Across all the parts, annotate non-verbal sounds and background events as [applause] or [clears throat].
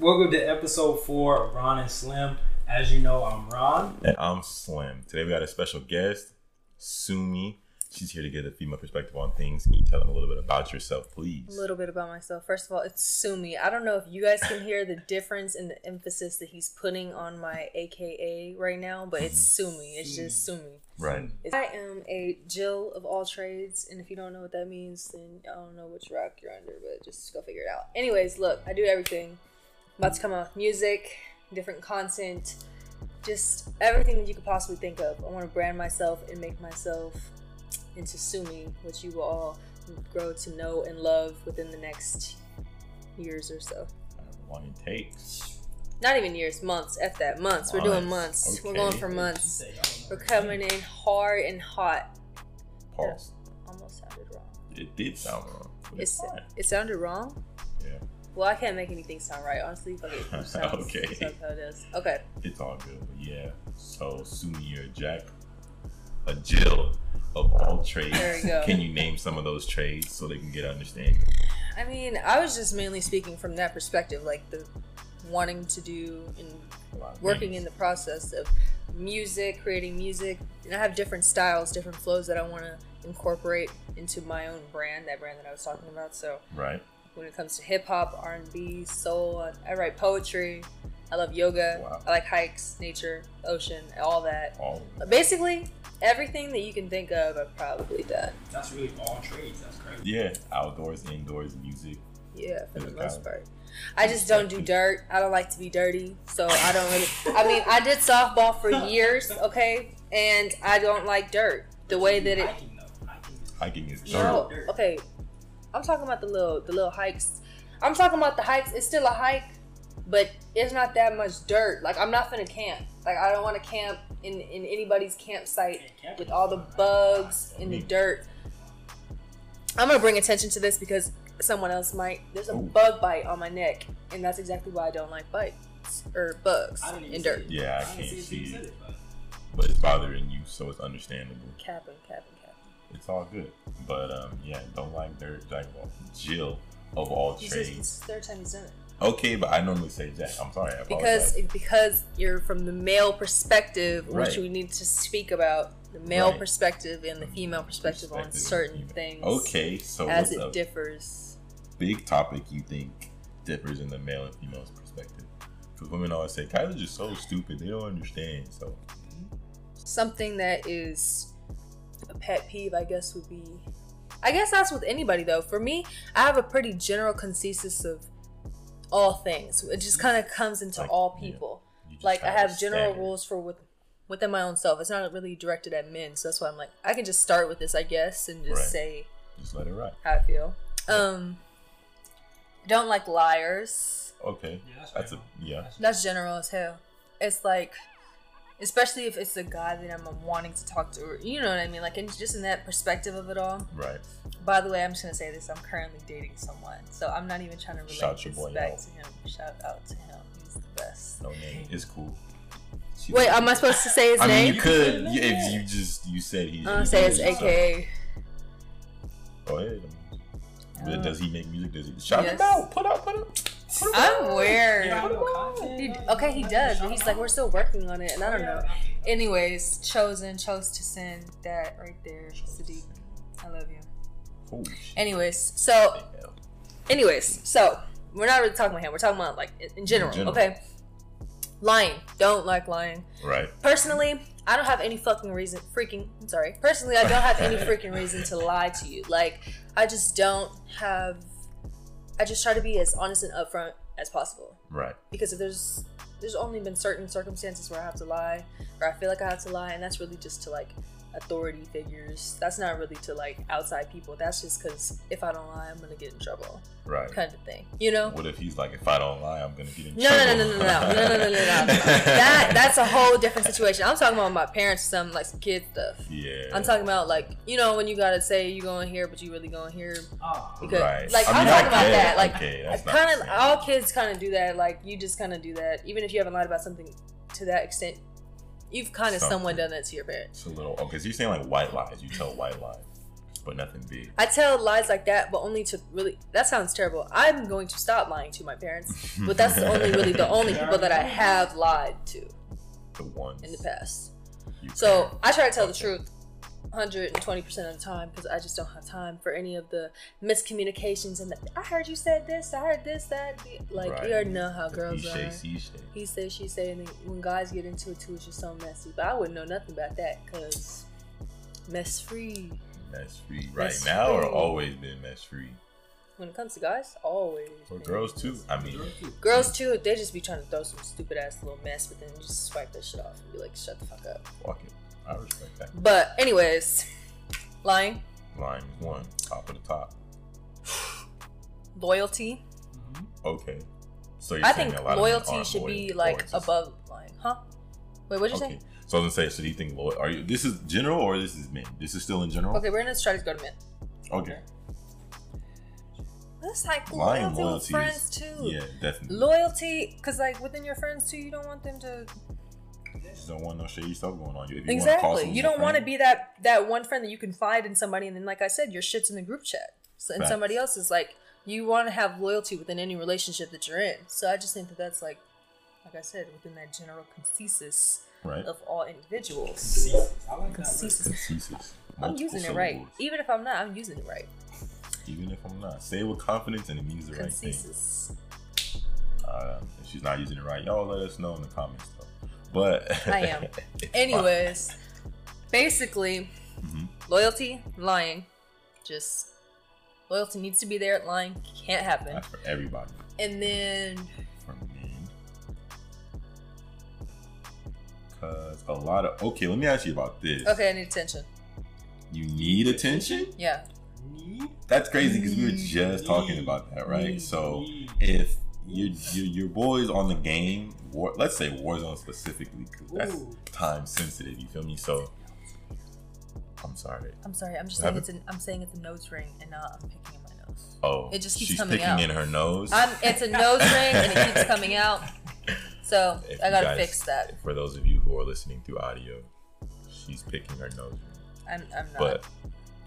Welcome to episode four of Ron and Slim. As you know, I'm Ron. And I'm Slim. Today we got a special guest, Sumi. She's here to get a female perspective on things. Can you tell them a little bit about yourself, please? A little bit about myself. First of all, it's Sumi. I don't know if you guys can hear the difference in the emphasis that he's putting on my AKA right now, but it's mm-hmm. Sumi. It's just Sumi. Right. I am a Jill of all trades, and if you don't know what that means, then I don't know which rock you're under, but just go figure it out. Anyways, look, I do everything. I'm about to come out with music, different content, just everything that you could possibly think of. I want to brand myself and make myself into Sumi, which you will all grow to know and love within the next years or so. One it takes. Not even years, months. F that. Months. We're doing Months. months. We're going for months. We're coming in hard and hot. Pause. Almost sounded wrong. It did sound wrong. But it's, It's, fine. it sounded wrong. Well, I can't make anything sound right. Honestly, fuck it. [laughs] Okay. how it is. Okay. It's all good. But yeah. So Sumi, you're a jack, a Jill of all trades. There you go. Can you name some of those trades so they can get understanding? I mean, I was just mainly speaking from that perspective, like the wanting to do and A lot of working things. in the process of music, creating music, and I have different styles, different flows that I want to incorporate into my own brand, that brand that I was talking about. So Right. When it comes to hip hop, R and B, soul, I- I write poetry. I love yoga. Wow. I like hikes, nature, ocean, all that. All Basically, everything that you can think of, I've probably done. That's really all trades. That's crazy. yeah, outdoors, indoors, music. Yeah, for the Physicality. most part. I just don't do dirt. I don't like to be dirty, so I don't really. I mean, I did softball for [laughs] years, okay, and I don't like dirt. The way that it. Hiking, though. Hiking is- Hiking is No, okay. I'm talking about the little, the little hikes. I'm talking about the hikes. It's still a hike, but it's not that much dirt. Like I'm not gonna camp. Like I don't want to camp in in anybody's campsite Can't with all the bugs and the dirt. I'm gonna bring attention to this because someone else might. There's a Ooh. bug bite on my neck, and that's exactly why I don't like bites or bugs I even and see dirt. it. Yeah, I didn't can't see it see it. it, but- But it's bothering you, so it's understandable. Capping, capping, capping. It's all good. But um, yeah, don't like dirt, Jack of all, Jill of all trades. it's the third time he's done it. Okay, but I normally say Jack. I'm sorry. I because apologize. because you're from the male perspective, Right. which we need to speak about the male Right. perspective and the female perspective, on certain things. Okay, so as it differs. big topic you think differs in the male and female's perspective? Because women always say, "Kyler's just so stupid. They don't understand." So Something that is a pet peeve, I guess, would be. I guess that's with anybody though. For me, I have a pretty general consensus of all things. It just kind of comes into Like, all people. you just like I have general standard. rules for with within my own self. It's not really directed at men, so that's why I'm like I can just start with this, I guess, and just Right. say Just let it ride. how I feel. Um, don't like liars. Okay, Yeah, that's that's a yeah. That's- That's general as hell. It's like, especially if it's a guy that I'm wanting to talk to, or you know what I mean. Like, in, just in that perspective of it all. Right. By the way, I'm just gonna say this: I'm currently dating someone, so I'm not even trying to relate Shout this boy back out. to him. Shout out to him; he's the best. No name. It's cool. She- Wait, am I supposed to say his I mean, name? you could you- if you just you said he's. I'm say so- AKA. Go ahead. I mean, Uh, Does he make music? Does he shout yes. him out? Put out, put out. Put him I'm weird. You don't have no content? He, okay, he does, but he's like, we're still working on it, and I don't know. Anyways, chosen, chose to send that right there, Sadiq. I love you. Anyways, so, anyways, so we're not really talking about him. We're talking about like in, in general, general. Okay. Lying. Don't like lying. Right. Personally, I don't have any fucking reason. Freaking. I'm sorry. Personally, I don't have any [laughs] freaking reason to lie to you. Like, I just don't have. I just try to be as honest and upfront as possible Right. because if there's there's only been certain circumstances where I have to lie or I feel like I have to lie and that's really just to like authority figures that's not really to like outside people that's just because if I don't lie I'm gonna get in trouble Right. kind of thing you know What if he's like, if I don't lie, I'm gonna get in no, no, trouble? no, no, no, no, no, no, no, no, no. [laughs] That that's a whole different situation. I'm talking about my parents, some like some kid stuff. Yeah. I'm talking about like you know when you gotta say you going here, but you really going here ah. Oh, because Right. like I I'm talking about that. Like Okay, kind of all kids kind of do that. Like you just kind of do that, even if you haven't lied about something to that extent. You've kind of somewhat done that to your parents. It's a little okay. So you're saying like white lies? You tell white lies. but nothing big. I tell lies like that, but only to really. That sounds terrible. I'm going to stop lying to my parents, but that's the only really the only people that I have lied to [laughs] the ones in the past. So I try to tell the truth 120% of the time because I just don't have time for any of the miscommunications and the, I heard you said this, I heard this, that. Like, Right. you already know how The girls he are. say, she say. He said, she said, and when guys get into it too, it's just so messy. But I wouldn't know nothing about that because mess free. Mess free right Mess now or always been mess free When it comes to guys, always. for been girls too. I mean, Girls too, they just be trying to throw some stupid ass little mess, but then just swipe that shit off and be like, shut the fuck up. fuck But anyways, lying, Line is one, top of the top. loyalty. Mm-hmm. Okay. So you're I saying think a lot of men loyalty should loyal, be like above lying, huh? Wait, what'd you Okay. So I was gonna say, so do you think loyal? Are you? This is general or this is men? This is still in general. Okay, we're gonna try to go to men. Okay. That's like Lying loyalty loyalty friends too. Yeah, definitely. Loyalty, cause like within your friends too, you don't want them to just don't want no shady stuff going on. You if you wanna call exactly. You don't want to be that that one friend that you can find in somebody, and then like I said, your shit's in the group chat, so, and Facts. somebody else is like you want to have loyalty within any relationship that you're in. So I just think that that's like, like I said, within that general consensus right. of all individuals. Consensus. I like that. word. Consensus. Consensus. I'm Multiple using it right. Even if I'm not, I'm using it right. Even if I'm not, say it with confidence and it means the right thing. Consensus. Uh, if she's not using it right, y'all let us know in the comments though. But I am. it's [laughs] fine. Anyways, basically, Mhm. loyalty, lying, just loyalty needs to be there. Lying can't happen. that's for everybody. And then For men. Cause a lot of okay, let me ask you about this. okay, I need attention. You need attention? Yeah. That's crazy because we were just talking about that, right? So if your your, your boys on the game, war, let's say Warzone specifically, because that's Ooh. time sensitive. You feel me? So I'm sorry. I'm sorry. I'm just saying it's an, I'm saying it's a nose ring, and now I'm picking in my nose. Oh, It just keeps she's coming picking out. in her nose. I'm, it's a nose ring, and it keeps [laughs] coming out. So If I gotta guys- fix that. For those of you who are listening through audio, she's picking her nose. I'm, I'm not. But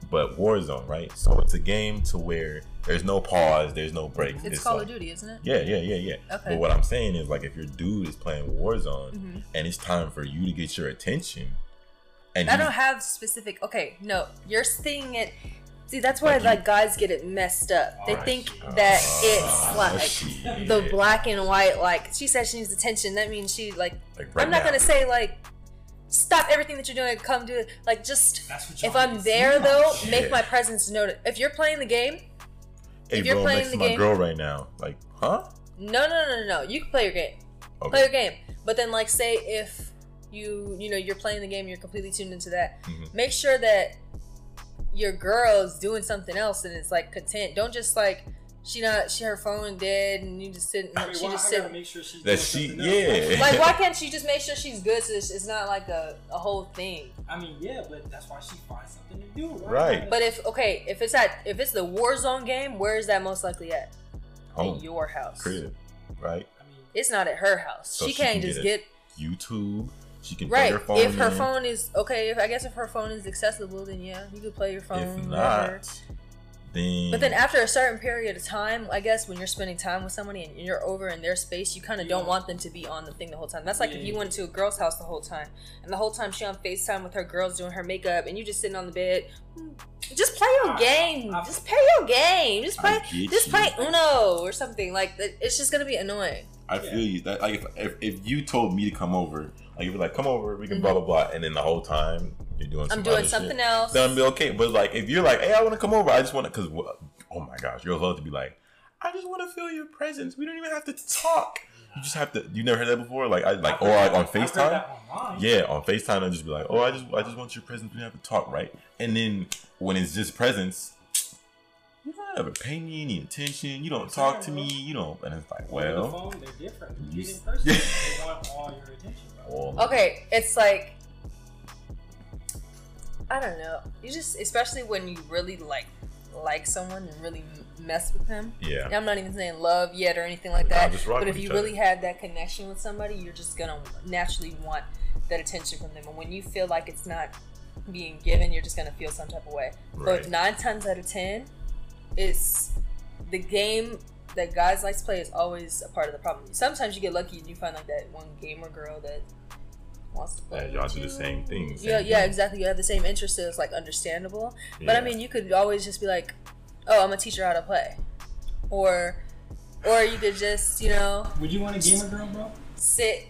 but Warzone, right? So it's a game to where there's no pause, there's no break. it's, Call like, of Duty, isn't it? Yeah, yeah, yeah, yeah. Okay. But what I'm saying is, like, if your dude is playing Warzone Mhm. and it's time for you to get your attention, and I you- don't have specific. Okay, no, you're seeing it. See, that's why Like like, you- guys get it messed up. They Alright, think uh, that it's uh, like shit. the black and white. Like she said, she needs attention. That means she like. Like, right I'm not now. gonna say like. Stop everything that you're doing. Come do it. Like just. That's what y'all If I'm there see. though, shit. make my presence noted. If you're playing the game, Hey, if you're bro, playing next the to my game- girl right now. Like, huh? no, no, no, no, no. You can play your game. Okay. Play your game. But then, like, say if you, you know, you're playing the game, you're completely tuned into that. Mhm. Make sure that your girl is doing something else and it's like content. Don't just like she not she her phone dead and you just sitting. I mean, she why just I gotta sitting. make sure she's That she- yeah. [laughs] [laughs] Like, why can't she just make sure she's good so it's it's not like a, a whole thing? I mean, yeah, but that's why she finds something to do, right? Right. But if okay, if it's at if it's the Warzone game, where is that most likely at? Oh, Home, At your house. crib, right? I mean, It's not at her house. So she she can't can just get get YouTube. She can right. play her phone. if her in. phone is okay, if I guess if her phone is accessible, then yeah, you could play your phone. If whatever. not, then But then after a certain period of time, I guess when you're spending time with somebody and you're over in their space, you kind of don't want them to be on the thing the whole time. That's like if you went to a girl's house the whole time and the whole time she on FaceTime with her girls doing her makeup and you just sitting on the bed. Just play your I- game. I- just play your game. Just I play. get Just you. play Uno or something like. It's just gonna be annoying. I Yeah. feel you. That like if, if if you told me to come over, like if you're like come over, we can mm-hmm. blah blah blah, and then the whole time you're doing some. I'm doing other something shit, else. then I'd be okay. But like if you're like, hey, I want to come over, I just want to, cause oh my gosh, you're allowed to be like, I just want to feel your presence. We don't even have to talk. You just have to. You never heard that before? Like I like or like on Facetime. Yeah, on FaceTime, I'll just be like, oh, I just, I just want your presence. We don't have to talk, right? And then when it's just presence, you don't ever pay me any attention. You don't talk to me. You don't, and it's like, Over the well, phone, they're different. You you in person, [laughs] they want all your attention. Bro. Okay, it's like I don't know. You just, especially when you really like like someone and really mess with them. yeah, I'm not even saying love yet or anything like that. but if you really other. have that connection with somebody, you're just gonna naturally want that attention from them. And when you feel like it's not being given, you're just gonna feel some type of way. Right. But nine times out of ten, it's the game that guys like to play is always a part of the problem. Sometimes you get lucky and you find like that one gamer girl that wants to play. Yeah, y'all do the same thing. Yeah, same yeah, thing. exactly. You have the same interests, so it's like understandable. But I mean, you could always just be like, "Oh, I'm gonna teach her how to play," or, or you could just, you know, Would you want a gamer girl, bro? sit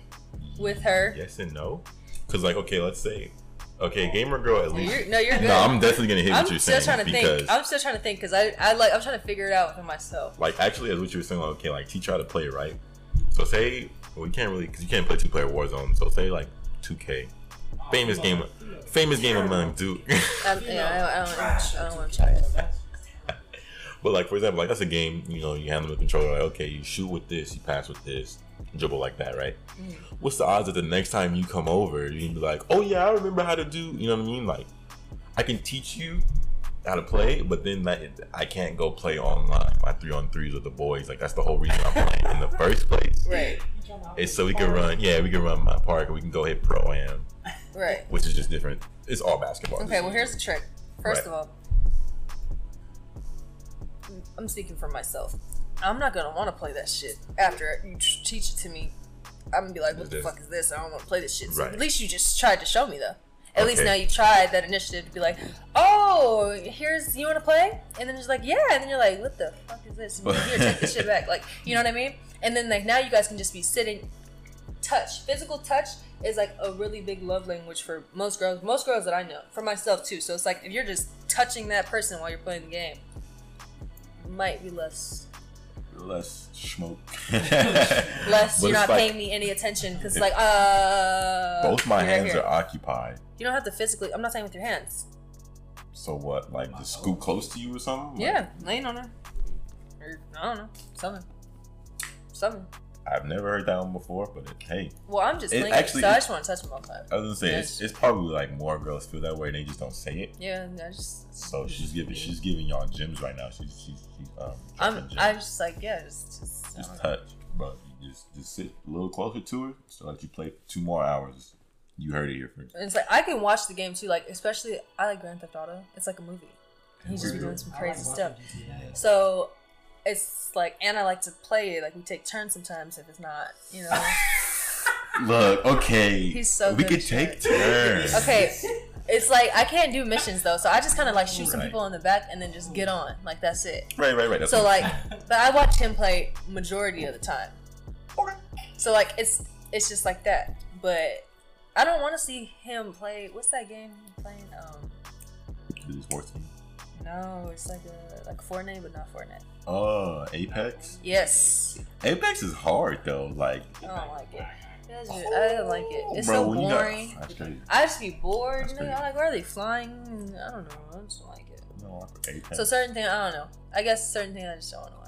with her. Yes and no. Because like, okay, let's say, okay, gamer girl at least. you're, no, you're good. No, I'm definitely gonna hit I'm what you're saying. I'm still saying trying to because, think. I'm still trying to think because I, I like, I'm trying to figure it out for myself. like, actually, as what you were saying, like, okay, like teach her how to play, right? So say, well, we can't really, because you can't play two player Warzone. So say like 2K, famous game, famous game among Duke. [laughs] Um, yeah, I, I don't, I don't want to try it. [laughs] But like for example, like that's a game, you know, you handle the controller like, okay, you shoot with this, you pass with this, dribble like that, right? Mm. What's the odds that the next time you come over, you can be like, oh yeah, I remember how to do, you know what I mean? Like, I can teach you how to play, but then that, I can't go play online, my three on threes with the boys. Like that's the whole reason I'm playing in the first place. Right, So we can run, yeah, we can run my park, we can go hit pro am, right. which is just different. It's all basketball. Okay, well, here's the trick. First Right. of all, I'm speaking for myself. I'm not gonna want to play that shit after you teach it to me. I'm gonna be like, what the fuck is this? I don't want to play this shit. So Right. At least you just tried to show me though. At least now you tried that initiative to be like, oh, here's you want to play, and then just like, yeah, and then you're like, what the fuck is this? Here, take this shit back, like, you know what I mean? And then like now you guys can just be sitting, touch, physical touch is like a really big love language for most girls, most girls that I know, for myself too. So it's like if you're just touching that person while you're playing the game, might be less less smoke. [laughs] less. You're not like- paying me any attention because like uh, Both my hands are occupied. You don't have to physically. I'm not saying with your hands. So what? Like just scoot close to you or something? Like, Yeah, laying on her. Or I don't know, something, something. I've never heard that one before, but it, hey, Well, I'm just It thinking, actually- so I just want to touch them all the time. I was gonna say it's, it's probably like more girls feel that way and they just don't say it. Yeah, I just. So she's giving she's giving y'all gems right now. She's she's, she's um I'm. gems. I was just like, yeah, just. just, just touch, bro. You just just sit a little closer to her so that you play two more hours. You heard it here first. And it's like I can watch the game too. Like especially, I like Grand Theft Auto. It's like a movie. He's just be doing some crazy stuff. So it's like, and I like to play it. Like we take turns sometimes if it's not, you know. [laughs] Look, okay, He's so we could take turns. Okay, it's like I can't do missions though, so I just kind of like shoot some people in the back and then just get on. Like that's it. Right, right, right. That's So like, but I watch him play majority of the time. Okay. So like, it's it's just like that. But I don't want to see him play. What's that game he playing? Um, This is 14. No, it's like a like Fortnite, but not Fortnite. Oh, Apex. Yes, Apex is hard though. Like, I don't like it. I don't like it. It's bro, so when you got- boring. I just be bored. You know. I'm like, where are they flying? I don't know. I just don't like it. No, Apex. So certain things, I don't know. I guess certain things I just don't want to watch.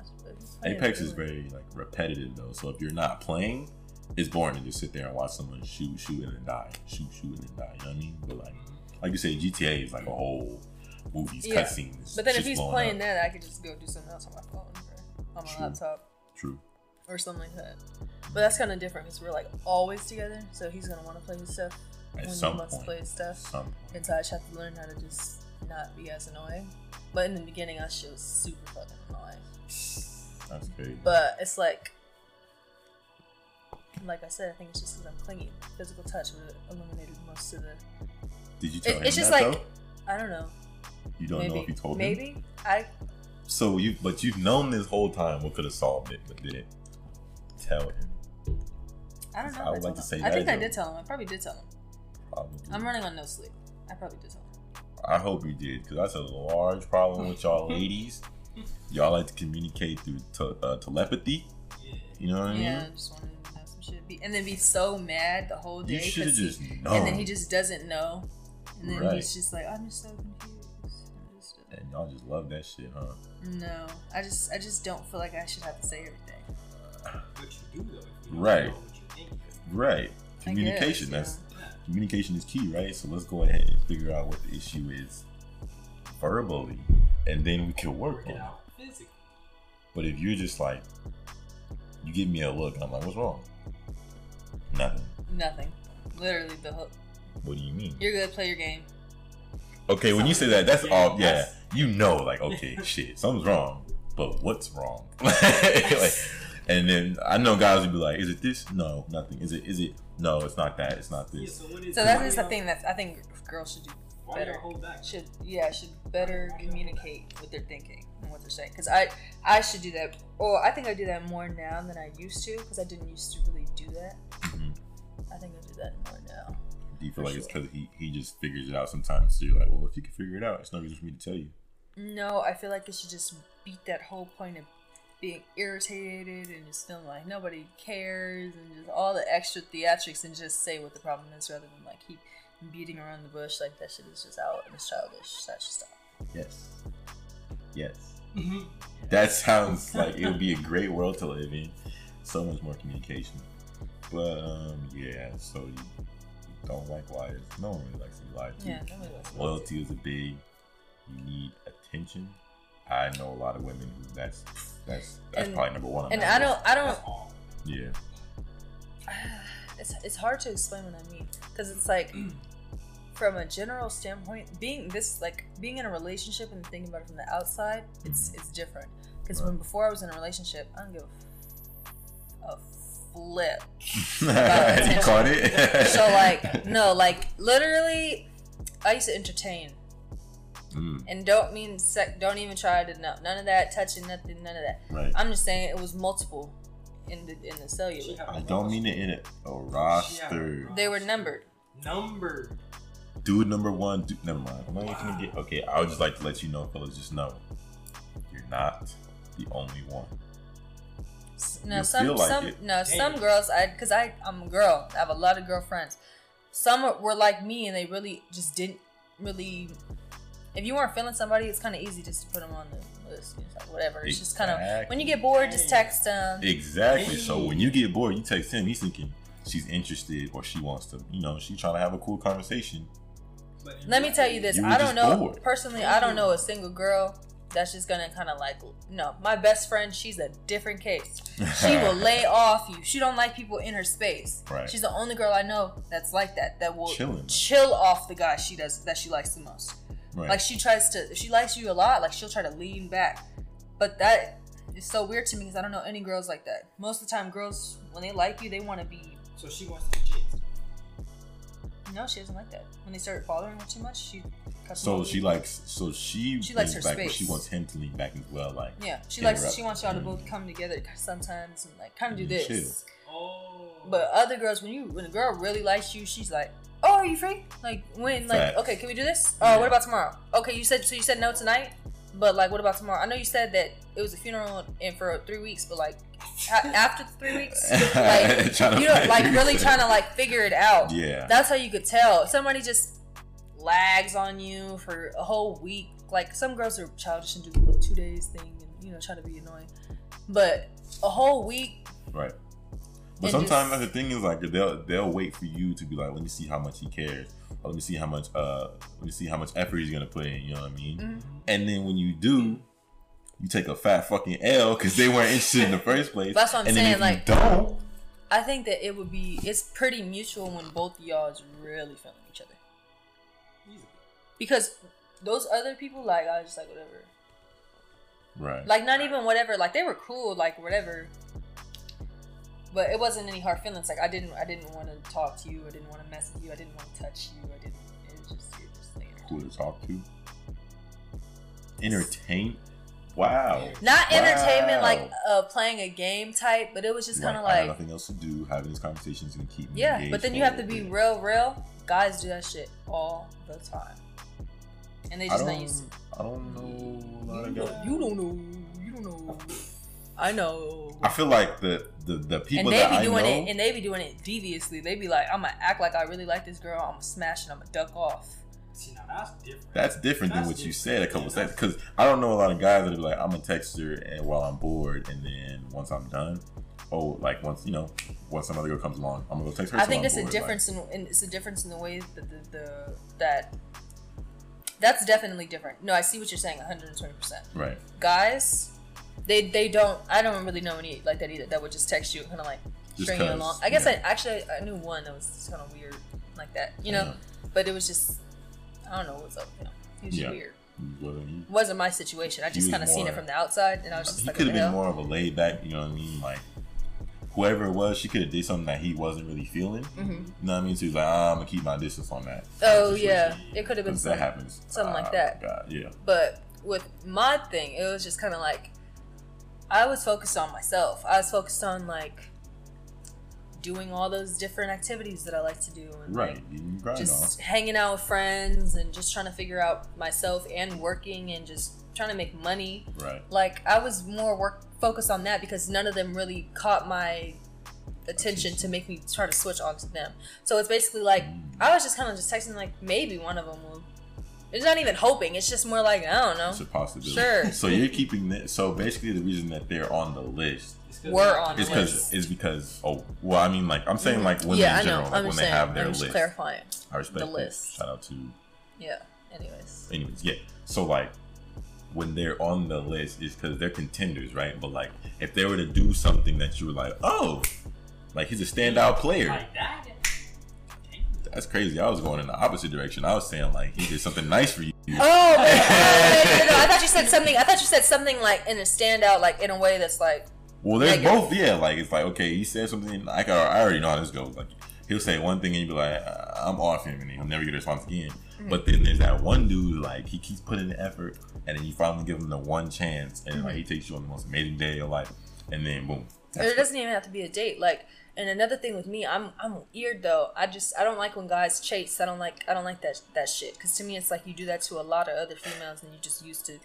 Apex is very like repetitive though. So if you're not playing, it's boring to just sit there and watch someone shoot, shoot, and then die, shoot, shoot, and then die. You know what I mean? But like, like you said, GTA is like a whole movies, Yeah. cutscenes. But then if he's playing up. that, I could just go do something else on my phone or on my True. laptop true. or something like that. But that's kind of different because we're like always together. So he's gonna want to play his stuff At when some he wants point, to play his stuff. some. And so I just have to learn how to just not be as annoying. But in the beginning, that shit was super fucking annoying. That's crazy. But it's like, like I said, I think it's just because I'm clingy. Physical touch would eliminated most of the. Did you tell It- him it's just that like- though? I don't know. You don't maybe. know if you told him. maybe I. So you, but you've known this whole time what could have solved it, but didn't tell him. I don't know. I would like to say I think I did tell him. I probably did tell him. Probably. I'm running on no sleep. I probably did tell him. I hope you did, because that's a large problem with y'all [laughs] ladies. Y'all like to communicate through te- uh, telepathy. You know what I mean? Yeah, I just wanted to have some shit. Be, and then be so mad the whole day. You should have just known. and then he just doesn't know. And then Right. he's just like, I'm just so confused. I'm just, And y'all just love that shit, huh? no, I just, I just don't feel like I should have to say everything. But you do though. you Right. know what you're thinking. Right. Communication. guess, that's communication is key, right? So let's go ahead and figure out what the issue is verbally, and then we can work Work on it it. out physically. But if you're just like, you give me a look, and I'm like, what's wrong? Nothing. Nothing. Literally, the whole. What do you mean? You're good. Play your game. Okay, when you say that, that's Yeah, all. Yeah, that's- you know, like okay, [laughs] shit, something's wrong. But what's wrong? [laughs] like, and then I know guys would be like, "Is it this? No, nothing. Is it? Is it? No, it's not that. It's not Yeah, this." so So that is the thing that I think girls should do better. hold back? should yeah should better communicate what they're thinking and what they're saying because i i should do that or i think i do that more now than i used to because i didn't used to really do that Mhm. i think i do that more now Do you feel For like it's because he he just figures it out sometimes? So you're like, well, if you can figure it out, it's no reason for me to tell you. no i feel like it should just beat that whole point of being irritated and just feeling like nobody cares and just all the extra theatrics and just say what the problem is rather than like keep beating around the bush like that shit is just out and it's childish that should stop Yes. Yes. Mhm. That sounds like it would be a great world to live in. So much more communication. But um, yeah. So you don't like liars. No one really likes to be lied to. yeah nobody to- Loyalty is a big. You need attention. I know a lot of women who that's that's that's And- probably number one. on and i don't i don't Yeah. [sighs] it's, it's hard to explain what I mean because it's like [clears throat] from a general standpoint being this like being in a relationship and thinking about it from the outside it's it's different because when before I was in a relationship I don't give a, a flip [laughs] you [laughs] caught it. so like no like literally I used to entertain Mm, and don't mean sec don't even try to no none of that touching nothing none of that right. I'm just saying it was multiple in the in the cellular I don't mean to in it. A roster. they were numbered numbered. Dude number one. Dude, never mind. I'm not even gonna get. Okay, I would just like to let you know, fellas. Just know, you're not the only one. No, You some feel like some it. no some girls I because I I'm a girl. I have a lot of girlfriends. Some were like me and they really just didn't really. If you weren't feeling somebody, it's kind of easy just to put them on the list. It's like whatever. It's just kind of when you get bored, just text them. Exactly. So when you get bored, you text him. He's thinking she's interested or she wants to. You know, she's trying to have a cool conversation. Let me tell you this. You I don't know bored. personally. I don't know a single girl that's just gonna kind of like no. My best friend, she's a different case. [laughs] She will lay off you. She don't like people in her space. Right. She's the only girl I know that's like that. That will Chilling. chill off the guy she does that she likes the most. Right. Like she tries to, if she likes you a lot, like she'll try to lean back. But that is so weird to me because I don't know any girls like that. Most of the time, girls when they like you, they want to be. So she wants to be chased. No, she doesn't like that. When they start bothering her too much, she. cuts so she likes. So she. She likes her back, but she wants him to lean back as well. Like. Yeah, she likes. right. She wants y'all to both come together sometimes and like kind of do Mm, this. chill. Oh. But other girls, when you when a girl really likes you, she's like, "Oh, are you free? Like when? Like Facts. okay, can we do this? Oh, what about tomorrow? Okay, you said so. You said no tonight, but like, what about tomorrow? I know you said that it was a funeral and for three weeks, but like after three weeks, [laughs] like [laughs] you know, like really it trying to like figure it out. Yeah. That's how you could tell. If somebody just lags on you for a whole week. Like some girls are childish and do the two days thing and you know try to be annoying, but a whole week. Right. But sometimes just- the thing is like they'll they'll wait for you to be like, let me see how much he cares. Or let me see how much uh let me see how much effort he's gonna put in, you know what I mean? Mhm. And then when you do, you take a fat fucking L because they weren't interested in the [laughs] first place. That's what I'm and saying, like- you don't, I think that it would be it's pretty mutual when both of y'all is really feeling each other. Easy. Because those other people, like I was just like whatever. right? Like not even whatever, like they were cool, like whatever. But it wasn't any hard feelings. Like I didn't I didn't want to talk to you, I didn't want to mess with you, I didn't want to touch you, I didn't it was just you're just like cool to talk to. Entertain. Wow. not entertainment like uh playing a game type, but it was just kind of I have like nothing else to do. Having these conversations and keep me Yeah, engaged but then you have to be bit. real, real. Guys do that shit all the time, and they just not don't. used. I don't know a lot of You, guys. you don't know. You don't know. I know. I feel like the the, the people and they that be I doing know, it, and they be doing it deviously. They be like, "I'm gonna act like I really like this girl. I'm gonna smash and I'm gonna duck off." See now that's different. That's different than That's what you said a couple Yeah, seconds. Because I don't know a lot of guys that are like, I'm gonna text her and while I'm bored, and then once I'm done, oh, like once you know, once some other girl comes along, I'm gonna go text her. I think I'm a bored, difference in, in it's a difference in the way that the, the that that's definitely different. No, I see what you're saying, 120. percent right? Guys, they they don't. I don't really know any like that either. That would just text you, kind of like string you along. I guess yeah. I actually I knew one that was kind of weird like that, you know. Yeah. But it was just I don't know what's up with him. He was Yeah. weird. He, wasn't my situation. I just kind of seen it from the outside, and I was just he like, could have been hell? more of a laid back. You know what I mean? Like whoever it was, she could have did something that he wasn't really feeling. Mhm. You know what I mean? So he's like, ah, I'm gonna keep my distance on that. Oh yeah, it could have been Because that something. happens. something like Ah, that. God, yeah. But with my thing, it was just kind of like I was focused on myself. I was focused on like doing all those different activities that I like to do, and Right. like, just hanging out with friends and just trying to figure out myself and working and just trying to make money. Right. Like I was more work focused on that because none of them really caught my attention to make me try to switch onto them. So it's basically like I was just kind of just texting like maybe one of them will. It's not even hoping. It's just more like I don't know. It's a possibility. Sure. [laughs] So you're keeping that. So basically, the reason that they're on the list We're they're- on is because list. is because oh well I mean like I'm saying like women yeah, in general like I'm when just they saying. have their I'm just list. clarifying. I respect the that. list. Shout out to Yeah. Anyways. anyways yeah. So like when they're on the list is because they're contenders right? But like if they were to do something that you were like oh like he's a standout player. Like that. That's crazy. I was going in the opposite direction. I was saying like he did something nice for you. [laughs] Oh, but, no, no, no, I thought you said something. I thought you said something like in a standout, like in a way that's like, Well, there's Negative. both. Yeah, like it's like okay, he said something. Like I I already know how this goes. Like he'll say one thing and you'll be like, uh, I'm off him, and he'll never get a response again. Mm-hmm. But then there's that one dude like he keeps putting in effort, and then you finally give him the one chance, and like he takes you on the most amazing day of your life, and then boom. or it doesn't even have to be a date. Like, and another thing with me, I'm I'm weird though. I just I don't like when guys chase. I don't like I don't like that that shit. Because to me, it's like you do that to a lot of other females, and you just used to.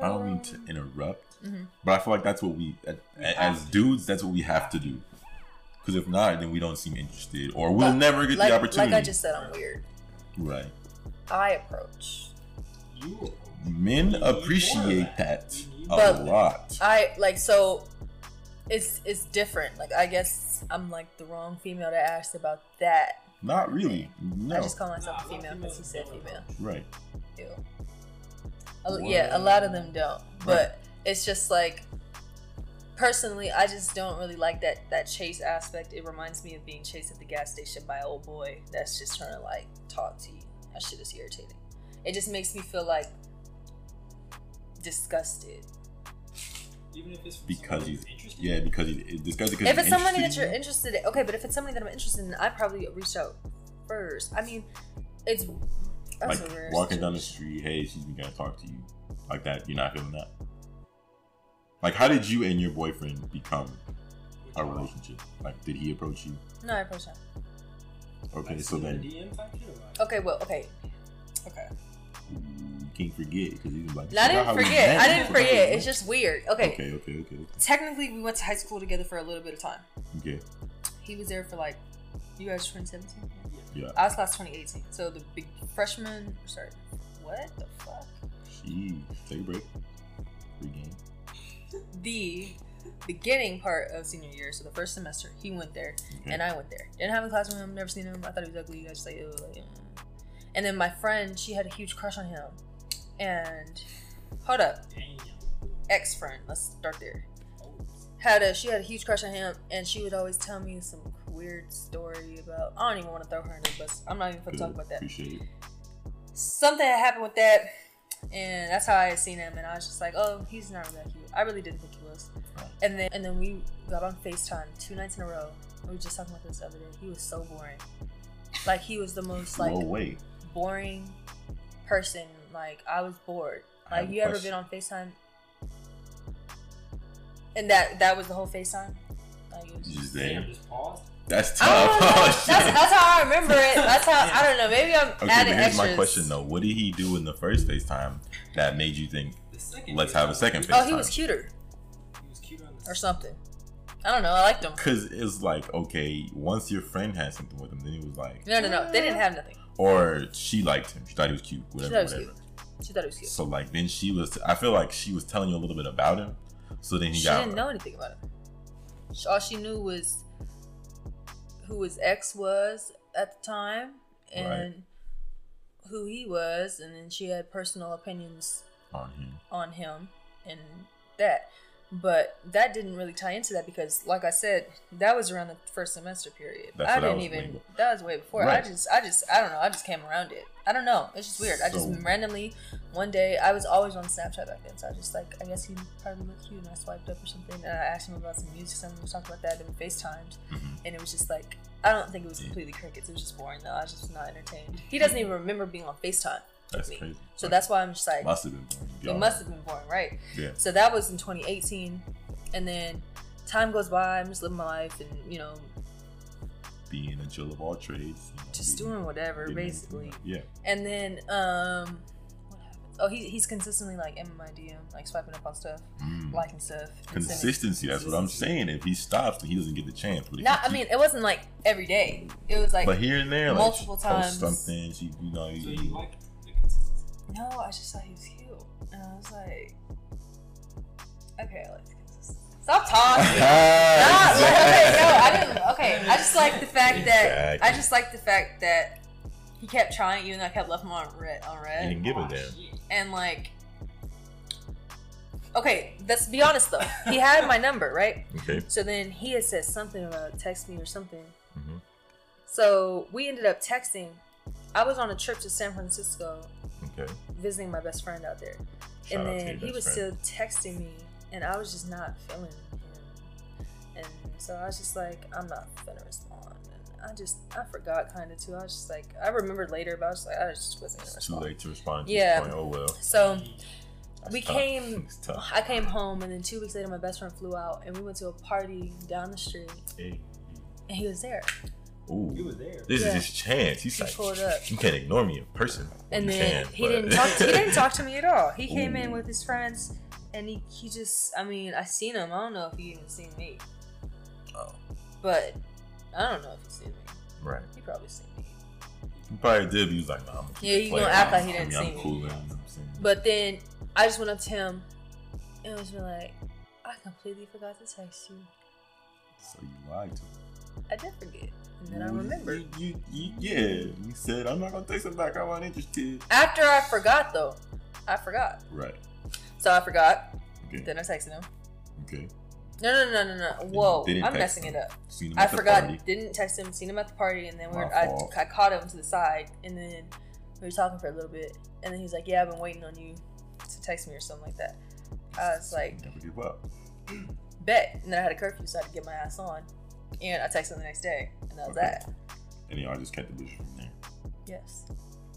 I don't mean to interrupt, Mm-hmm. but I feel like that's what we, as dudes, that's what we have to do. Because if not, then we don't seem interested, or we'll Like- never get like, the opportunity. Like I just said, I'm weird. right. I approach. You. Men We need more of appreciate that a. But- lot. I like so. It's it's different. Like I guess I'm like the wrong female to ask about that. Not really. No. I just call myself a female because he said female. right. Ew. A- yeah, a lot of them don't. But Right. it's just like personally, I just don't really like that that chase aspect. It reminds me of being chased at the gas station by an old boy that's just trying to like talk to you. That shit is irritating. It just makes me feel like disgusted. Even if it's Because he's interested. yeah because he it's discussed because If it's somebody that you're in interested in, okay, but if it's somebody that I'm interested in, I probably reach out first. I mean, it's that's like a rare walking down the street, hey, excuse me, can I talk to you? Like that, you're not feeling that. Like, how did you and your boyfriend become a relationship? Like, did he approach you? No, I approached him. Okay, Like, so send then a DM type shit or like- Okay, well, okay, okay. Can't forget because he's like, I didn't [laughs] forget. I didn't forget. It's just weird. Okay. okay, okay, okay, Technically, we went to high school together for a little bit of time. okay. He was there for like, you guys 2017? Yeah, I was class 2018. So the big freshman, sorry, what the fuck? she take a break. Free game. [laughs] The beginning part of senior year, so the first semester, he went there Okay. and I went there. Didn't have a class with him, never seen him. I thought he was ugly. I just like, like, mm. and then my friend, she had a huge crush on him. And hold up, ex friend, let's start there. Had a she had a huge crush on him, and she would always tell me some weird story about. I don't even want to throw her under the bus. I'm not even gonna talk about that. Something had happened with that, and that's how I had seen him, and I was just like, oh, he's not really that cute. I really didn't think he was. And then and then we got on Facetime two nights in a row. We were just talking about this the other day. He was so boring. Like he was the most like no way. boring person. Like I was bored. Like you ever been on FaceTime? And that that was the whole FaceTime? Like it was You just Damn, there. just pause. That's I tough. know. Oh, [laughs] that's, that's how I remember it. That's how I don't know. Maybe I'm Okay, but adding here's extras. my question though. What did he do in the first FaceTime that made you think, let's have a second Oh, he was cuter He was cute or something. I don't know. I liked him. Because it's like, okay, once your friend had something with him, then he was like, No, no, no. They didn't have nothing. Or she liked him. She thought he was cute, Whatever. She whatever, thought he was whatever. cute. She thought he was cute. So like, then she was. I feel like she was telling you a little bit about him. So then he She got. She didn't know anything about him. All she knew was who his ex was at the time and who he was, and then she had personal opinions on him. on him and that. But that didn't really tie into that because, like I said, that was around the first semester period. That's I didn't was even. That was way before. Right. I just, I just, I don't know. I just came around it. I don't know. It's just weird. I just randomly one day I was always on Snapchat back then, so I just like I guess he probably looked cute and I swiped up or something. And I asked him about some music, something we talked about that, and we FaceTimed, Mhm. and it was just like I don't think it was completely crickets. It was just boring though. I was just not entertained. He doesn't even remember being on FaceTime That's crazy. so that's why I'm just like must have been boring. It must have been born, right? Yeah. So that was in 2018, and then time goes by. I'm just living my life, and you know, Being a Jill of all trades. you know, just being- doing whatever, being- basically. Yeah. And then, um, what happens? Oh, he, he's consistently like in my DM, like swiping up on stuff, Mm. liking stuff. and Consistency. That's what I'm saying. If he stops, then he doesn't get the chance. But Not, he I mean, it wasn't like every day. It was like but here and there, multiple like, times. Post something. She, you know, So you, you like the consistency? no, I just thought he was cute, and I was like, okay, I like the consistency. Stop talking. [laughs] Nah, like, okay, no, I didn't. Okay, I just like the fact that I just like the fact that he kept trying, even though I kept left him on read. On You read, didn't give a Oh, damn. and like, okay, let's be honest though. He had my number, right? Okay. So then he had said something about text me or something. hmm So we ended up texting. I was on a trip to San Francisco Okay. visiting my best friend out there, Shout and then he was friend. still texting me, and I was just not feeling him. And so I was just like, I'm not gonna respond. And I just, I forgot kind of too. I was just like, I remembered later, but I was like, I just wasn't gonna It's too late to respond. To Yeah. Oh well. So That's we tough. came. [laughs] I came home, and then two weeks later, my best friend flew out, and we went to a party down the street, Hey. and he was there. Ooh. You was there. This Yeah. is his chance. He's He like, up. you can't ignore me in person. And You then can, he but- didn't talk. To, he didn't talk to me at all. He came in with his friends, and he he just. I mean, I seen him. I don't know if he even seen me, Oh, but I don't know if he seen me. right. He probably seen me. He probably did. But he was like, nah, I'm gonna keep Yeah, it he gonna act like he didn't mean, see I'm me. cooler, you know I'm? But then I just went up to him and was like, I completely forgot to text you. so you lied to him. I did forget, and then I Ooh, remembered. You, you, you, yeah. You said I'm not gonna text him back. I'm not interested. After I forgot, though, I forgot. Right. So I forgot. Okay. Then I texted him. Okay. No, no, no, no, no. Whoa, I'm messing him. it up. I forgot. party. Didn't text him. Seen him at the party, and then we were, I. I caught him to the side, and then we were talking for a little bit, and then he's like, "Yeah, I've been waiting on you to text me or something like that." I was like, Never give up. [clears throat] "Bet," and then I had a curfew, so I had to get my ass on, and I texted him the next day, and that was Okay. that. And y'all just kept the bush from there. Yes.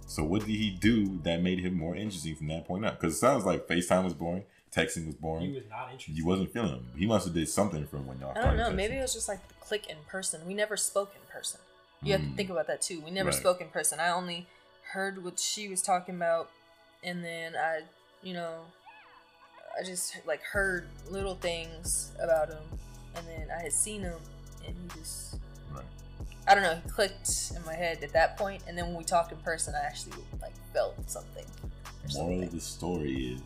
So what did he do that made him more interesting from that point on? Because it sounds like FaceTime was boring, texting was boring. He was not interested. You wasn't feeling him. He must have did something from when y'all I don't know. texting. Maybe it was just like the click in person. We never spoke in person. You have to Mm. think about that too. We never Right. spoke in person. I only heard what she was talking about, and then I, you know, I just like heard little things about him, and then I had seen him, and he just, Right. I don't know, he clicked in my head at that point, and then when we talked in person, I actually like felt something. or Moral of the story is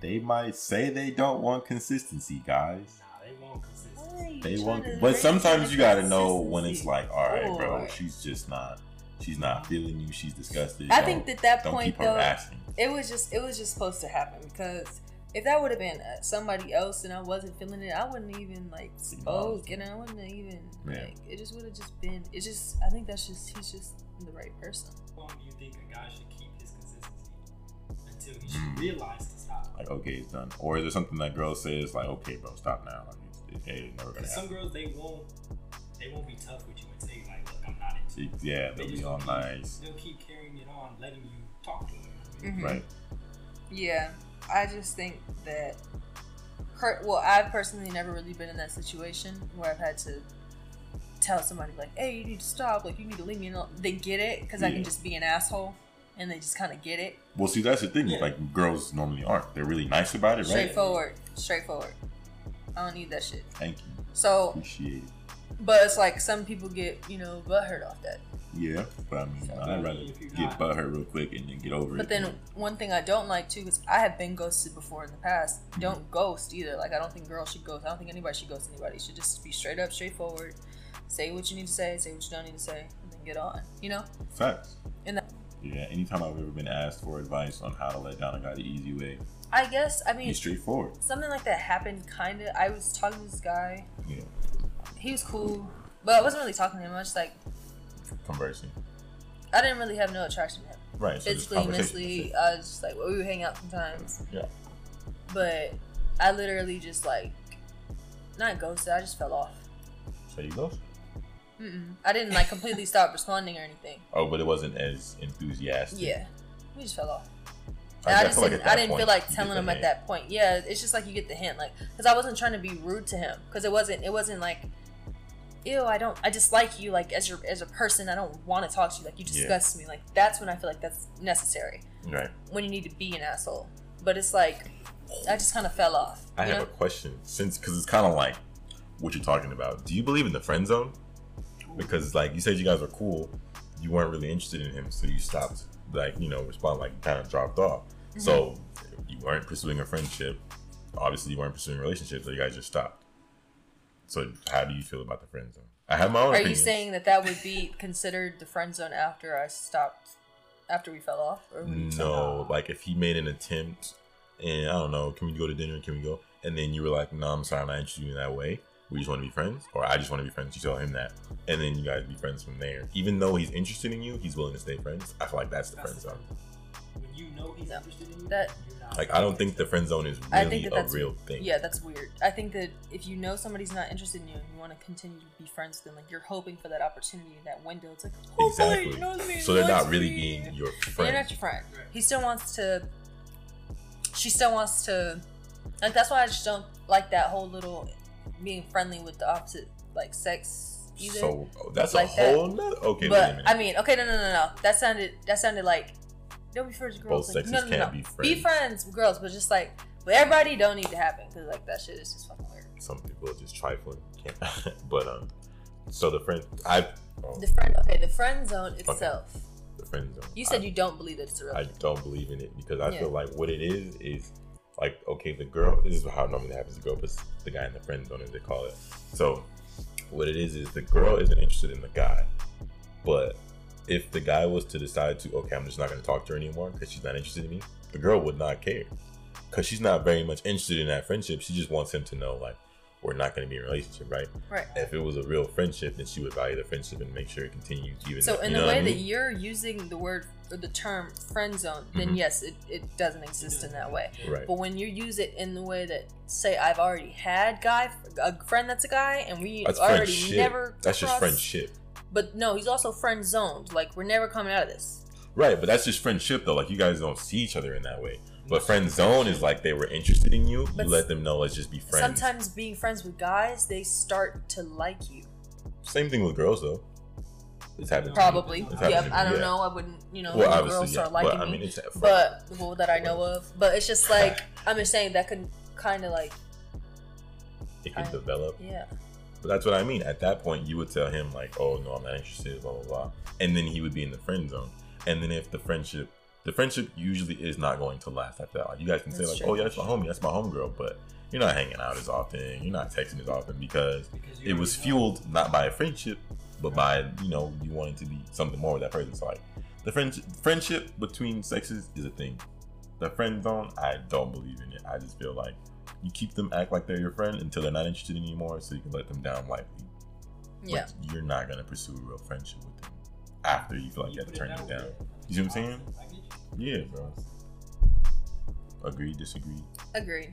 they might say they don't want consistency, guys. Nah, they want consistency. Why are you They want, but sometimes you gotta know when it's like, all right, bro, Boy. she's just not, she's not feeling you. She's disgusted. I Don't- think that that point though, harassing. it was just it was just supposed to happen because if that would have been uh, somebody else and I wasn't feeling it, I wouldn't even like spoke, you know, I wouldn't even Yeah. like it just would have just been. It just I think that's just he's just the right person. How long do you think a guy should keep his consistency until he should Mm. realize to stop? Like, okay, it's done. Or is there something that girl says like, okay, bro, stop now? Like, it's, it, hey, it's never gonna Because some girls they won't they won't be tough with you and say like, look, I'm not into. It- yeah, They they'll just be all keep- nice, They'll keep carrying it on, letting you talk to them. you know what I mean? Mhm. right? Yeah, I just think that. Per, well, I've personally never really been in that situation where I've had to tell somebody like, "Hey, you need to stop. Like, you need to leave me alone." They get it because I can just be an asshole, and they just kind of get it. Well, see, that's the thing. Yeah. Like, girls normally aren't. They're really nice about it, right? Straightforward, straightforward. I don't need that shit. Thank you. So, Appreciate it. but it's like some people get you know butthurt off that. Yeah, but I mean, So, I'd rather get not- butthurt real quick and then get over it. But then one thing I don't like too is I have been ghosted before in the past. Don't ghost either. Like I don't think girls should ghost. I don't think anybody should ghost anybody. You should just be straight up, straightforward. Say what you need to say. Say what you don't need to say, and then get on. You know. facts. And that- Yeah, anytime I've ever been asked for advice on how to let down a guy the easy way, I guess I mean He's straightforward. something like that happened. Kind of. I was talking to this guy. Yeah, He was cool, but I wasn't really talking to him. I was just like, conversing. I didn't really have no attraction to him. Right. So Physically, mentally, I was just like, well, we would hang out sometimes. Yeah. But I literally just like, not ghosted. I just fell off. So you go. Mm-mm. I didn't like completely [laughs] stop responding or anything. Oh, but it wasn't as enthusiastic. Yeah, we just fell off. I, I, just didn't, that I didn't point, feel like telling him at that point. Yeah, it's just like you get the hint, like because I wasn't trying to be rude to him because it wasn't. It wasn't like, ew, I don't, I dislike you like as your as a person. I don't want to talk to you. Like you Yeah. disgust me. Like that's when I feel like that's necessary Right. when you need to be an asshole. But it's like I just kind of fell off. I have know? a question since because it's kind of like what you're talking about. Do you believe in the friend zone? Because like you said, you guys were cool. You weren't really interested in him, so you stopped. Like you know, respond like kind of dropped off. Mm-hmm. So you weren't pursuing a friendship. Obviously, you weren't pursuing a relationship, so you guys just stopped. So how do you feel about the friend zone? I have my own. Are you saying that that would be considered the friend zone after I stopped, after we fell off? Or No, like if he made an attempt, and I don't know, can we go to dinner? Can we go? And then you were like, no, I'm sorry, I'm not interested in you in that way. We just want to be friends, or I just want to be friends. You tell him that, and then you guys be friends from there. Even though he's interested in you, he's willing to stay friends. I feel like that's the friend zone. When you know he's No. interested in you, That- Like I don't think the friend zone is I really think that a that's- real thing. Yeah, that's weird. I think that if you know somebody's not interested in you and you want to continue to be friends with them, like you're hoping for that opportunity, that window. It's like, hopefully, exactly. you know what I mean? So they're not really me. being your friend. They're not your friend. Right. He still wants to. She still wants to. Like that's why I just don't like that whole little being friendly with the opposite like sex either. So oh, that's Like a that. whole nother. Okay, wait a but minute. I mean, okay, no, no, no, no. That sounded that sounded like don't be friends with girls. Both like, sexes no, no, can't no. be friends. Be friends with girls, but just like with everybody, don't need to happen because like that shit is just fucking weird. Some people are just trifling. Can't. [laughs] but um, so the friend, I, oh, The friend, okay, the friend zone itself. the friend zone. You said I- you don't believe that it's a real I thing. don't believe in it because I Yeah. feel like what it is is like okay, the girl. This is how it normally happens. The girl but the guy in the friend zone, as they call it. So what it is is the girl isn't interested in the guy, but if the guy was to decide to okay, I'm just not going to talk to her anymore because she's not interested in me, the girl would not care because she's not very much interested in that friendship. She just wants him to know like we're not going to be in a relationship, right? Right. If it was a real friendship, then she would value the friendship and make sure it continues. Even So in the way I that you're using the word or the term friend zone, then Mhm. yes, it, it doesn't exist in that way. right. But when you use it in the way that, say, I've already had guy a friend that's a guy, and we That's already friendship. never That's just friendship. But no, he's also friend zoned. Like we're never coming out of this. Right, but that's just friendship though. Like you guys don't see each other in that way. But friend zone is like they were interested in you. But you let them know let's just be friends. Sometimes being friends with guys, they start to like you. Same thing with girls though. It's happened. Probably. It's happened Yeah, I don't yeah. know. I wouldn't, you know, Well, girls yeah. start liking but, I me. mean, it's but well, that I know of. But it's just like [laughs] I'm just saying that could kind of like it can I- develop. yeah. But that's what I mean. At that point, you would tell him like, "Oh no, I'm not interested." Blah blah blah, and then he would be in the friend zone. And then if the friendship, the friendship usually is not going to last after that. Like you guys can say like, true. "Oh yeah, that's my homie, that's my homegirl," but you're not hanging out as often. You're not texting as often because Because it was already know. fueled not by a friendship, but by you know you wanting to be something more with that person. So like the friendship friendship between sexes is a thing. The friend zone, I don't believe in it. I just feel like you keep them act like they're your friend until they're not interested anymore, so you can let them down lightly. Yeah. But you're not gonna pursue a real friendship with them after you feel like you have to turn them down. You see what I'm saying? I get you. Yeah, bro. Agree, disagree. Agree.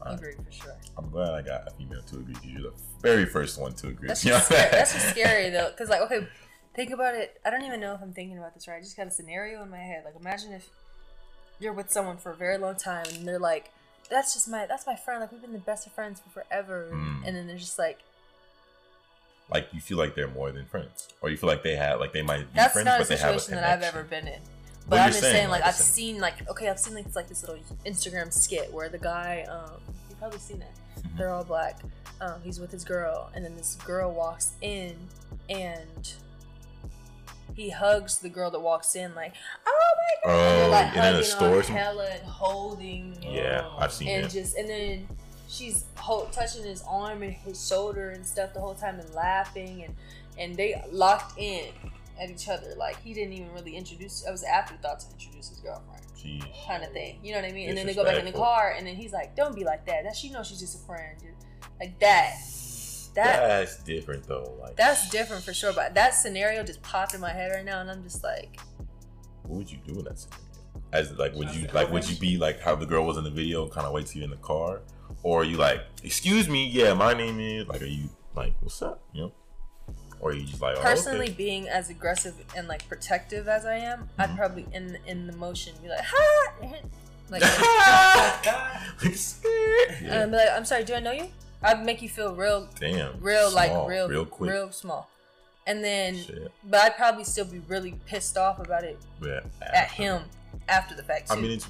Alright. Agreed for sure. I'm glad I got a female to agree. You're the very first one to agree. That's [laughs] just scary. That's just scary though, because like, okay, think about it. I don't even know if I'm thinking about this right. I just got a scenario in my head. Like, imagine if you're with someone for a very long time and they're like, "That's just my, that's my friend. Like, we've been the best of friends for forever," Mm. and then they're just like, like you feel like they're more than friends, or you feel like they have like they might be "That's friends, not a but they have a situation that I've ever been in." But you're I'm just saying, saying, like, I've seen, like, okay, I've seen like it's like this little Instagram skit where the guy, um, you've probably seen it. Mhm. They're all black. Um, he's with his girl, and then this girl walks in, and he hugs the girl that walks in, like, "Oh my god!" Oh, like and in a hugging store on something? hella and holding, Yeah, I've seen and it. just and then she's ho- touching his arm and his shoulder and stuff the whole time and laughing and and they locked in at each other. Like he didn't even really introduce. It was afterthought to introduce his girlfriend, Jeez. kind of thing. You know what I mean? And then they go back in the car, and then he's like, "Don't be like that. That she knows she's just a friend, dude. Like that. That That's different though. Like that's different for sure. But that scenario just popped in my head right now, and I'm just like, What would you do in that scenario? As like, would you like, would you be like how the girl was in the video, kind of wait till you in the car, or are you like, excuse me, yeah, my name is like, are you like, what's up, you know, or are you just like, oh, personally, okay. being as aggressive and like protective as I am, I'd Mhm. probably in in the motion be like, ha, [laughs] like. [laughs] [laughs] Like, scared. And Yeah. I'd be like, I'm sorry, do I know you? I'd make you feel real, Damn, real, like real, real quick. real small. And then, Shit. but I'd probably still be really pissed off about it Yeah, at him after the fact too. I mean, it's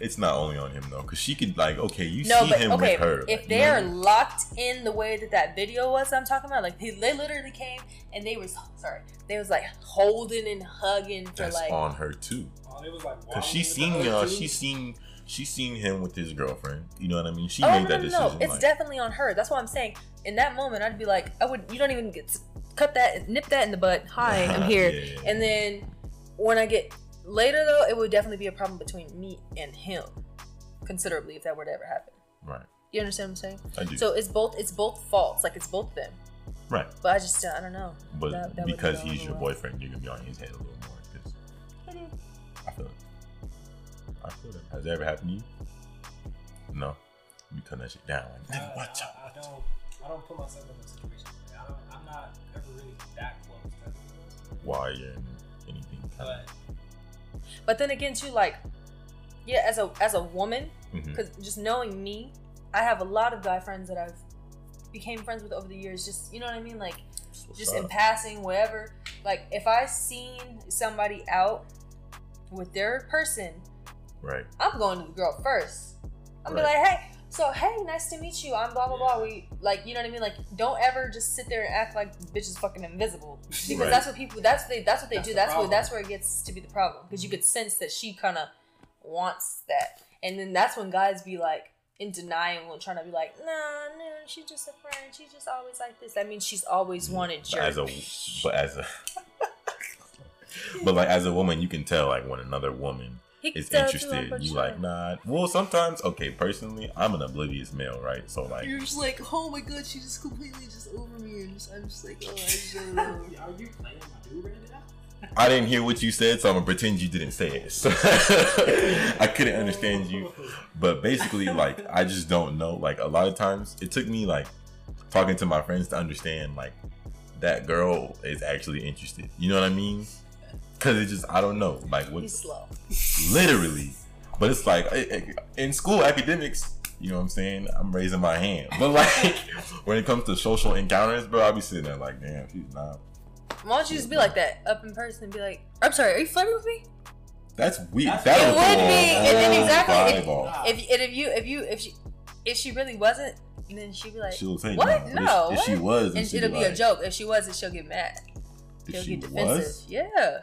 it's not only on him though, because she could like, okay, you no, see but him okay, with her. if like, they are what locked in the way that that video was, I'm talking about, like they, they literally came and they was sorry, they was like holding and hugging for that's like on her too. Oh, it was like Cause she seen uh, she seen she seen him with his girlfriend. You know what I mean? She oh made no, that no, decision. no, it's like, definitely on her. That's what I'm saying. In that moment, I'd be like, I would. You don't even get to cut that, nip that in the butt. Hi, [laughs] I'm here. Yeah. And then when I get later though, it would definitely be a problem between me and him, considerably if that were to ever happen. right, You understand what I'm saying? I do. So it's both it's both faults, like it's both them. right, But I just uh, I don't know. but That- that because he's your boyfriend, you're gonna be on his head a little more. Cause I feel it. I feel it. Has that ever happened to you? No. You turn that shit down. Like, I, watch out. I, I don't. I don't put myself in a situation. Like. I don't, I'm not ever really that close. To Why you're in anything? But But then again too, like yeah, as a as a woman, mm-hmm. of, because just knowing me, I have a lot of guy friends that I've became friends with over the years. Just you know what I mean, like That's what's just in passing, whatever. Like if I seen somebody out with their person, right. I'm going to the girl first. I'm be like, hey, so hey, nice to meet you. I'm blah blah blah. We like, you know what I mean? Like, don't ever just sit there and act like bitch is fucking invisible [laughs] because Right. that's what people. That's what they. That's what they That's do. the That's what. That's where it gets to be the problem because you could sense that she kind of wants that, and then that's when guys be like in denial and trying to be like, nah, no, she's just a friend. She's just always like this. That means she's always mm, wanted But jerk. as a but as a [laughs] but like as a woman, you can tell like when another woman He can is tell too, I'm interested. You like nah. Well, sometimes okay. Personally, I'm an oblivious male, right? So like, You're just like, oh my god, she just completely just over me, and just, I'm just like, oh, I just don't know. [laughs] are you playing my dude right now? I didn't hear what you said, so I'm gonna pretend you didn't say it. So [laughs] I couldn't understand you. But basically, like, I just don't know. Like, a lot of times, it took me like talking to my friends to understand like that girl is actually interested. You know what I mean? Because it just I don't know. Like, what He's slow. [laughs] literally. But it's like it- it- in school academics. You know what I'm saying? I'm raising my hand. [laughs] But like when it comes to social encounters, bro, I'll be sitting there like, damn, she's not. Why don't you just be like that up in person and be like, I'm sorry, are you flirting with me? That's weird. That's- that It would would be, a and then whole exactly, if- If and if you if you if she if she really wasn't, then she'd be like, She'll say what? no. No, If, if she was, and it'll be like, a joke. If she wasn't, she'll get mad. She'll she get defensive. was, Yeah,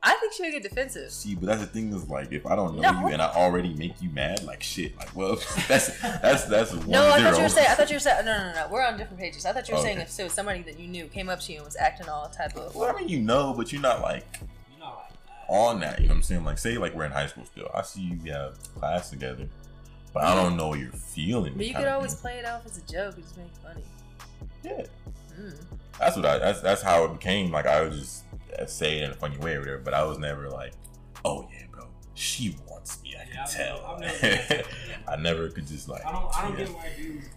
I think she'll get defensive. see, but that's the thing is like, if I don't know No. you and I already make you mad, like shit, like well, [laughs] that's that's that's one No, I thought you were saying. I thought you were [laughs] saying. No, no, no, no. We're on different pages. I thought you were saying Okay. if so somebody that you knew came up to you and was acting all type of. Well, I mean, you know, but you're not like You know, like that. on that. You know what I'm saying? Like, say like we're in high school still. I see you have class together, but I don't know your feelings. But you could always thing. play it off as a joke and just make it funny. Yeah, Mm. that's what I. That's that's how it became. Like I would just Uh, say it in a funny way or whatever. But I was never like, oh yeah, bro, she wants me. I Yeah, can I've tell. never- I've never. [laughs] I never could just like. I don't. I don't yeah. get why dudes.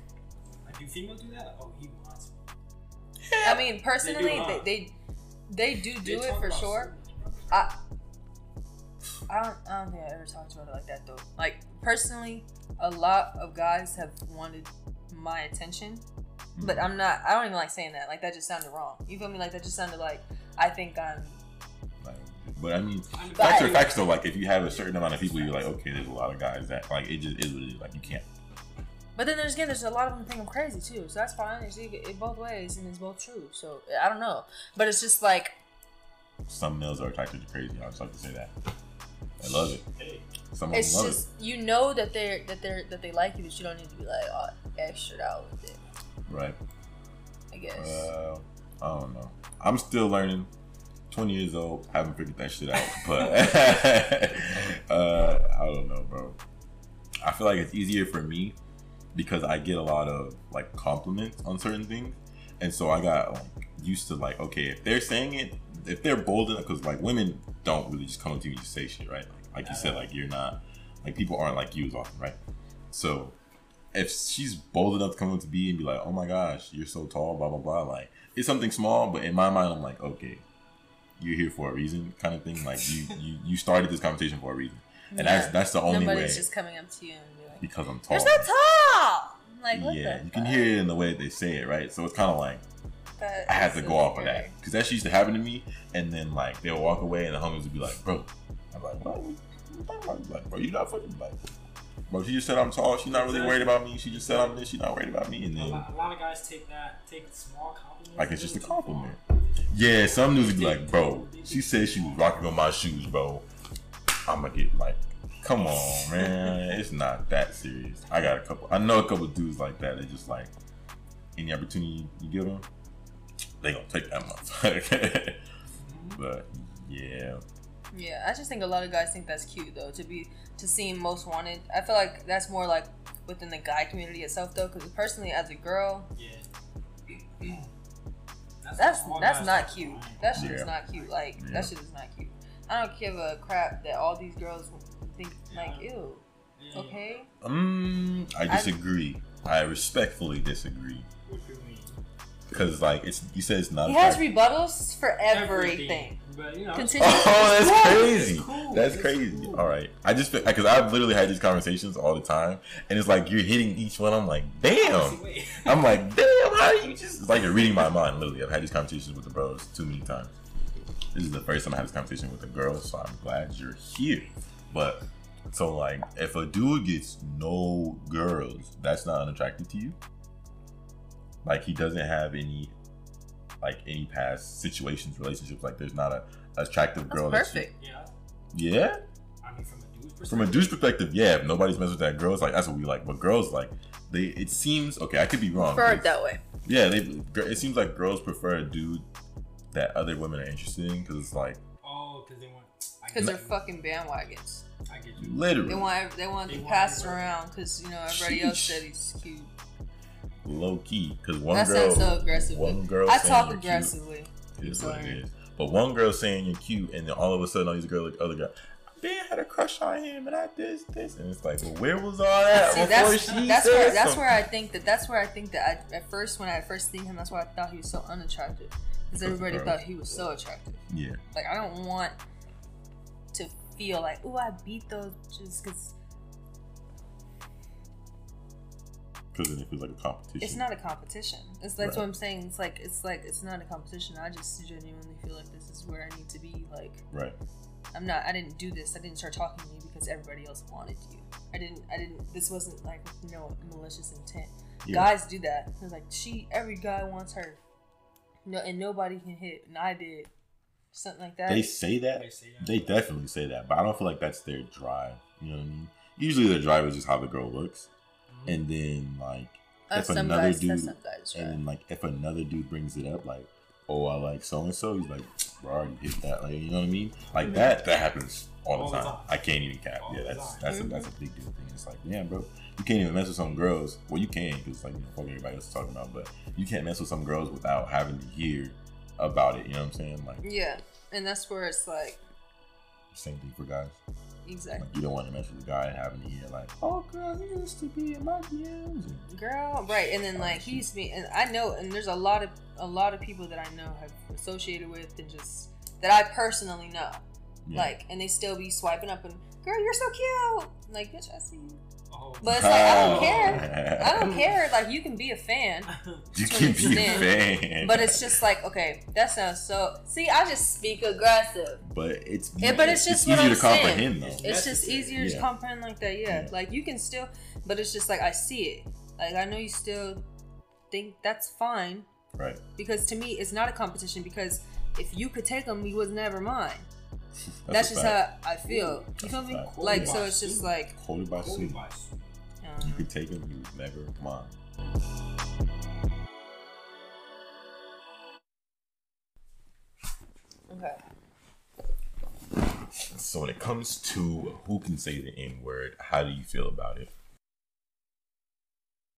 Like, do females do that? Like, oh, he wants me. I mean, personally, huh? they, they they do do They it for sure. so much, bro. I I don't, I don't think I ever talked about it like that though. Like personally, a lot of guys have wanted my attention, but hmm. I'm not. I don't even like saying that. Like that just sounded wrong. You feel me? Like that just sounded like I think I'm. Like, but I mean, facts are facts though. Like if you have a certain amount of people, you're like, okay, there's a lot of guys that like it just is what it is. Like you can't. But then there's again, there's a lot of them think I'm crazy too. So that's fine. It's it, it both ways, and it's both true. So I don't know. But it's just like Some males are attracted to crazy. I just like to say that. I love it. Hey, Some it's love just you know that they're that they're that they like you, but you don't need to be like oh extra out with it. it. Right. I guess. Uh, I don't know. I'm still learning. 20 years old, haven't figured that shit out. But [laughs] [laughs] uh, I don't know, bro. I feel like it's easier for me because I get a lot of like compliments on certain things, and so I got like used to like, okay, if they're saying it, if they're bold enough, because like women don't really just come up to you and just say shit, right? Like, like you said, like you're not like people aren't like you as often, right? So if she's bold enough to come up to me and be like, "Oh my gosh, you're so tall," blah blah blah, like it's something small, but in my mind, I'm like, okay, you're here for a reason, kind of thing. Like you [laughs] you you started this conversation for a reason, and that's that's the only Nobody's way just coming up to you and be like, because I'm tall. "You're so tall." I'm Like what yeah, the you can hear it in the way they say it, right? So it's kind of like I had to go off of that because that used to happen to me, and then like they'll walk away and the homies would be like, "Bro," I'm like, "What? What you talking about?" Like, bro, you not fucking like, bro. She just said I'm tall. She's not really worried about me. She just said I'm this. She's not worried about me, and A then lot, a lot of guys take that, take small compliments. Like, it's just a compliment. yeah, some dudes be like, "Bro," she said she was rocking on my shoes, bro. I'm gonna get like, come on, man, [laughs] it's not that serious. I got a couple. I know a couple dudes like that. They just like any opportunity you give them, they gonna take that motherfucker. [laughs] Mm-hmm. but yeah, Yeah, I just think a lot of guys think that's cute though to be to seem most wanted. I feel like that's more like within the guy community itself though, because personally as a girl, Yeah. that's all that's not cute. That shit Yeah. is not cute. Like Yeah. that shit is not cute. I don't give a crap that all these girls think like Yeah. ew. Yeah. Okay, um, I I- disagree. I respectfully disagree because like it's you said it's not. he has rebuttals for everything. But you know, Continue. Oh, that's Yes. crazy. Cool. That's It's crazy. cool. All right. I just because I've literally had these conversations all the time, and it's like you're hitting each one. I'm like, damn. I'm like, damn. How do you just? It's like you're reading my mind. Literally, I've had these conversations with the bros too many times. This is the first time I had this conversation with a girl, so I'm glad you're here. But so like, if a dude gets no girls, that's not unattractive to you. Like he doesn't have any, like any past situations, relationships. Like there's not a attractive That's girl. that you- perfect. yeah. yeah. I mean, from a dude's perspective. From a dude's perspective, yeah. If nobody's messing with that, girls like that's what we like. But girls like they. It seems okay. I could be wrong. Prefer it that way. Yeah, they. It seems like girls prefer a dude that other women are interested in because it's like Oh, because they want. Because they're fucking bandwagons. I get you. literally They want they want They to want pass around because you know everybody else said he's cute. Low key. Because one that girl, so aggressive. one girl. I talk cute aggressively. Is what it is. But one girl saying you're cute, and then all of a sudden all these girls, like other girl, Ben had a crush on him, and I this this, and it's like, well, where was all that See, that's that's where that's where I think that that's where I think that I, at first when I first seen him, that's why I thought he was so unattractive Because everybody thought he was so attractive. Yeah, Like I don't want to feel like oh I beat those just because because then it feels like a competition. it's not a competition. It's that's Right. what I'm saying. It's like it's like it's not a competition. I just genuinely feel like this is where I need to be. Like right. I'm not. I didn't do this. I didn't start talking to you because everybody else wanted you. I didn't. I didn't. This wasn't like with no malicious intent. Yeah. Guys do that. They're like she. Every guy wants her. No, and nobody can hit. And I did something like that. They say that. They say that. They definitely say that, but I don't feel like that's their drive. You know what I mean? Usually their drive is just how the girl looks. And then like That's if some another guys. dude, that's some guys. and then like if another dude brings it up, like, oh, I like so and so, he's like, bro, I already hit that. Like, you know what I mean? Like Mhm. that. That happens all the All the time. time. I can't even cap. All yeah, the that's time. that's a, Mhm. that's a big deal thing. It's like, yeah, bro, you can't even mess with some girls. Well, you can because like you know, fuck everybody else is talking about, but you can't mess with some girls without having to hear about it. You know what I'm saying? Like Yeah, and that's where it's like same thing for guys. exactly. Like you don't want to mess with a guy and having to hear like, "Oh, girl, he used to be in my DMs." Girl right and then like he used to be and i know and there's a lot of a lot of people that i know have associated with and just that i personally know yeah. like and they still be swiping up and girl you're so cute like bitch i see you. But it's like i don't care. I don't care. Like you can be a fan [laughs] You can be a fan, but it's just like okay that sounds so see i just speak aggressive. But it's Yeah, but it's just easier to I'm saying. comprehend though. It's- it's just Necessary. easier to comprehend like that yeah. Yeah. like you can still but it's just like i see it. Like i know you still think that's fine. Right. because to me it's not a competition because if you could take them he was never mine. [laughs] That's, that's, just fact. how i feel. You feel me? like so it's just like Quoted by You could take him. He was never mine. Okay. So when it comes to who can say the N word, how do you feel about it?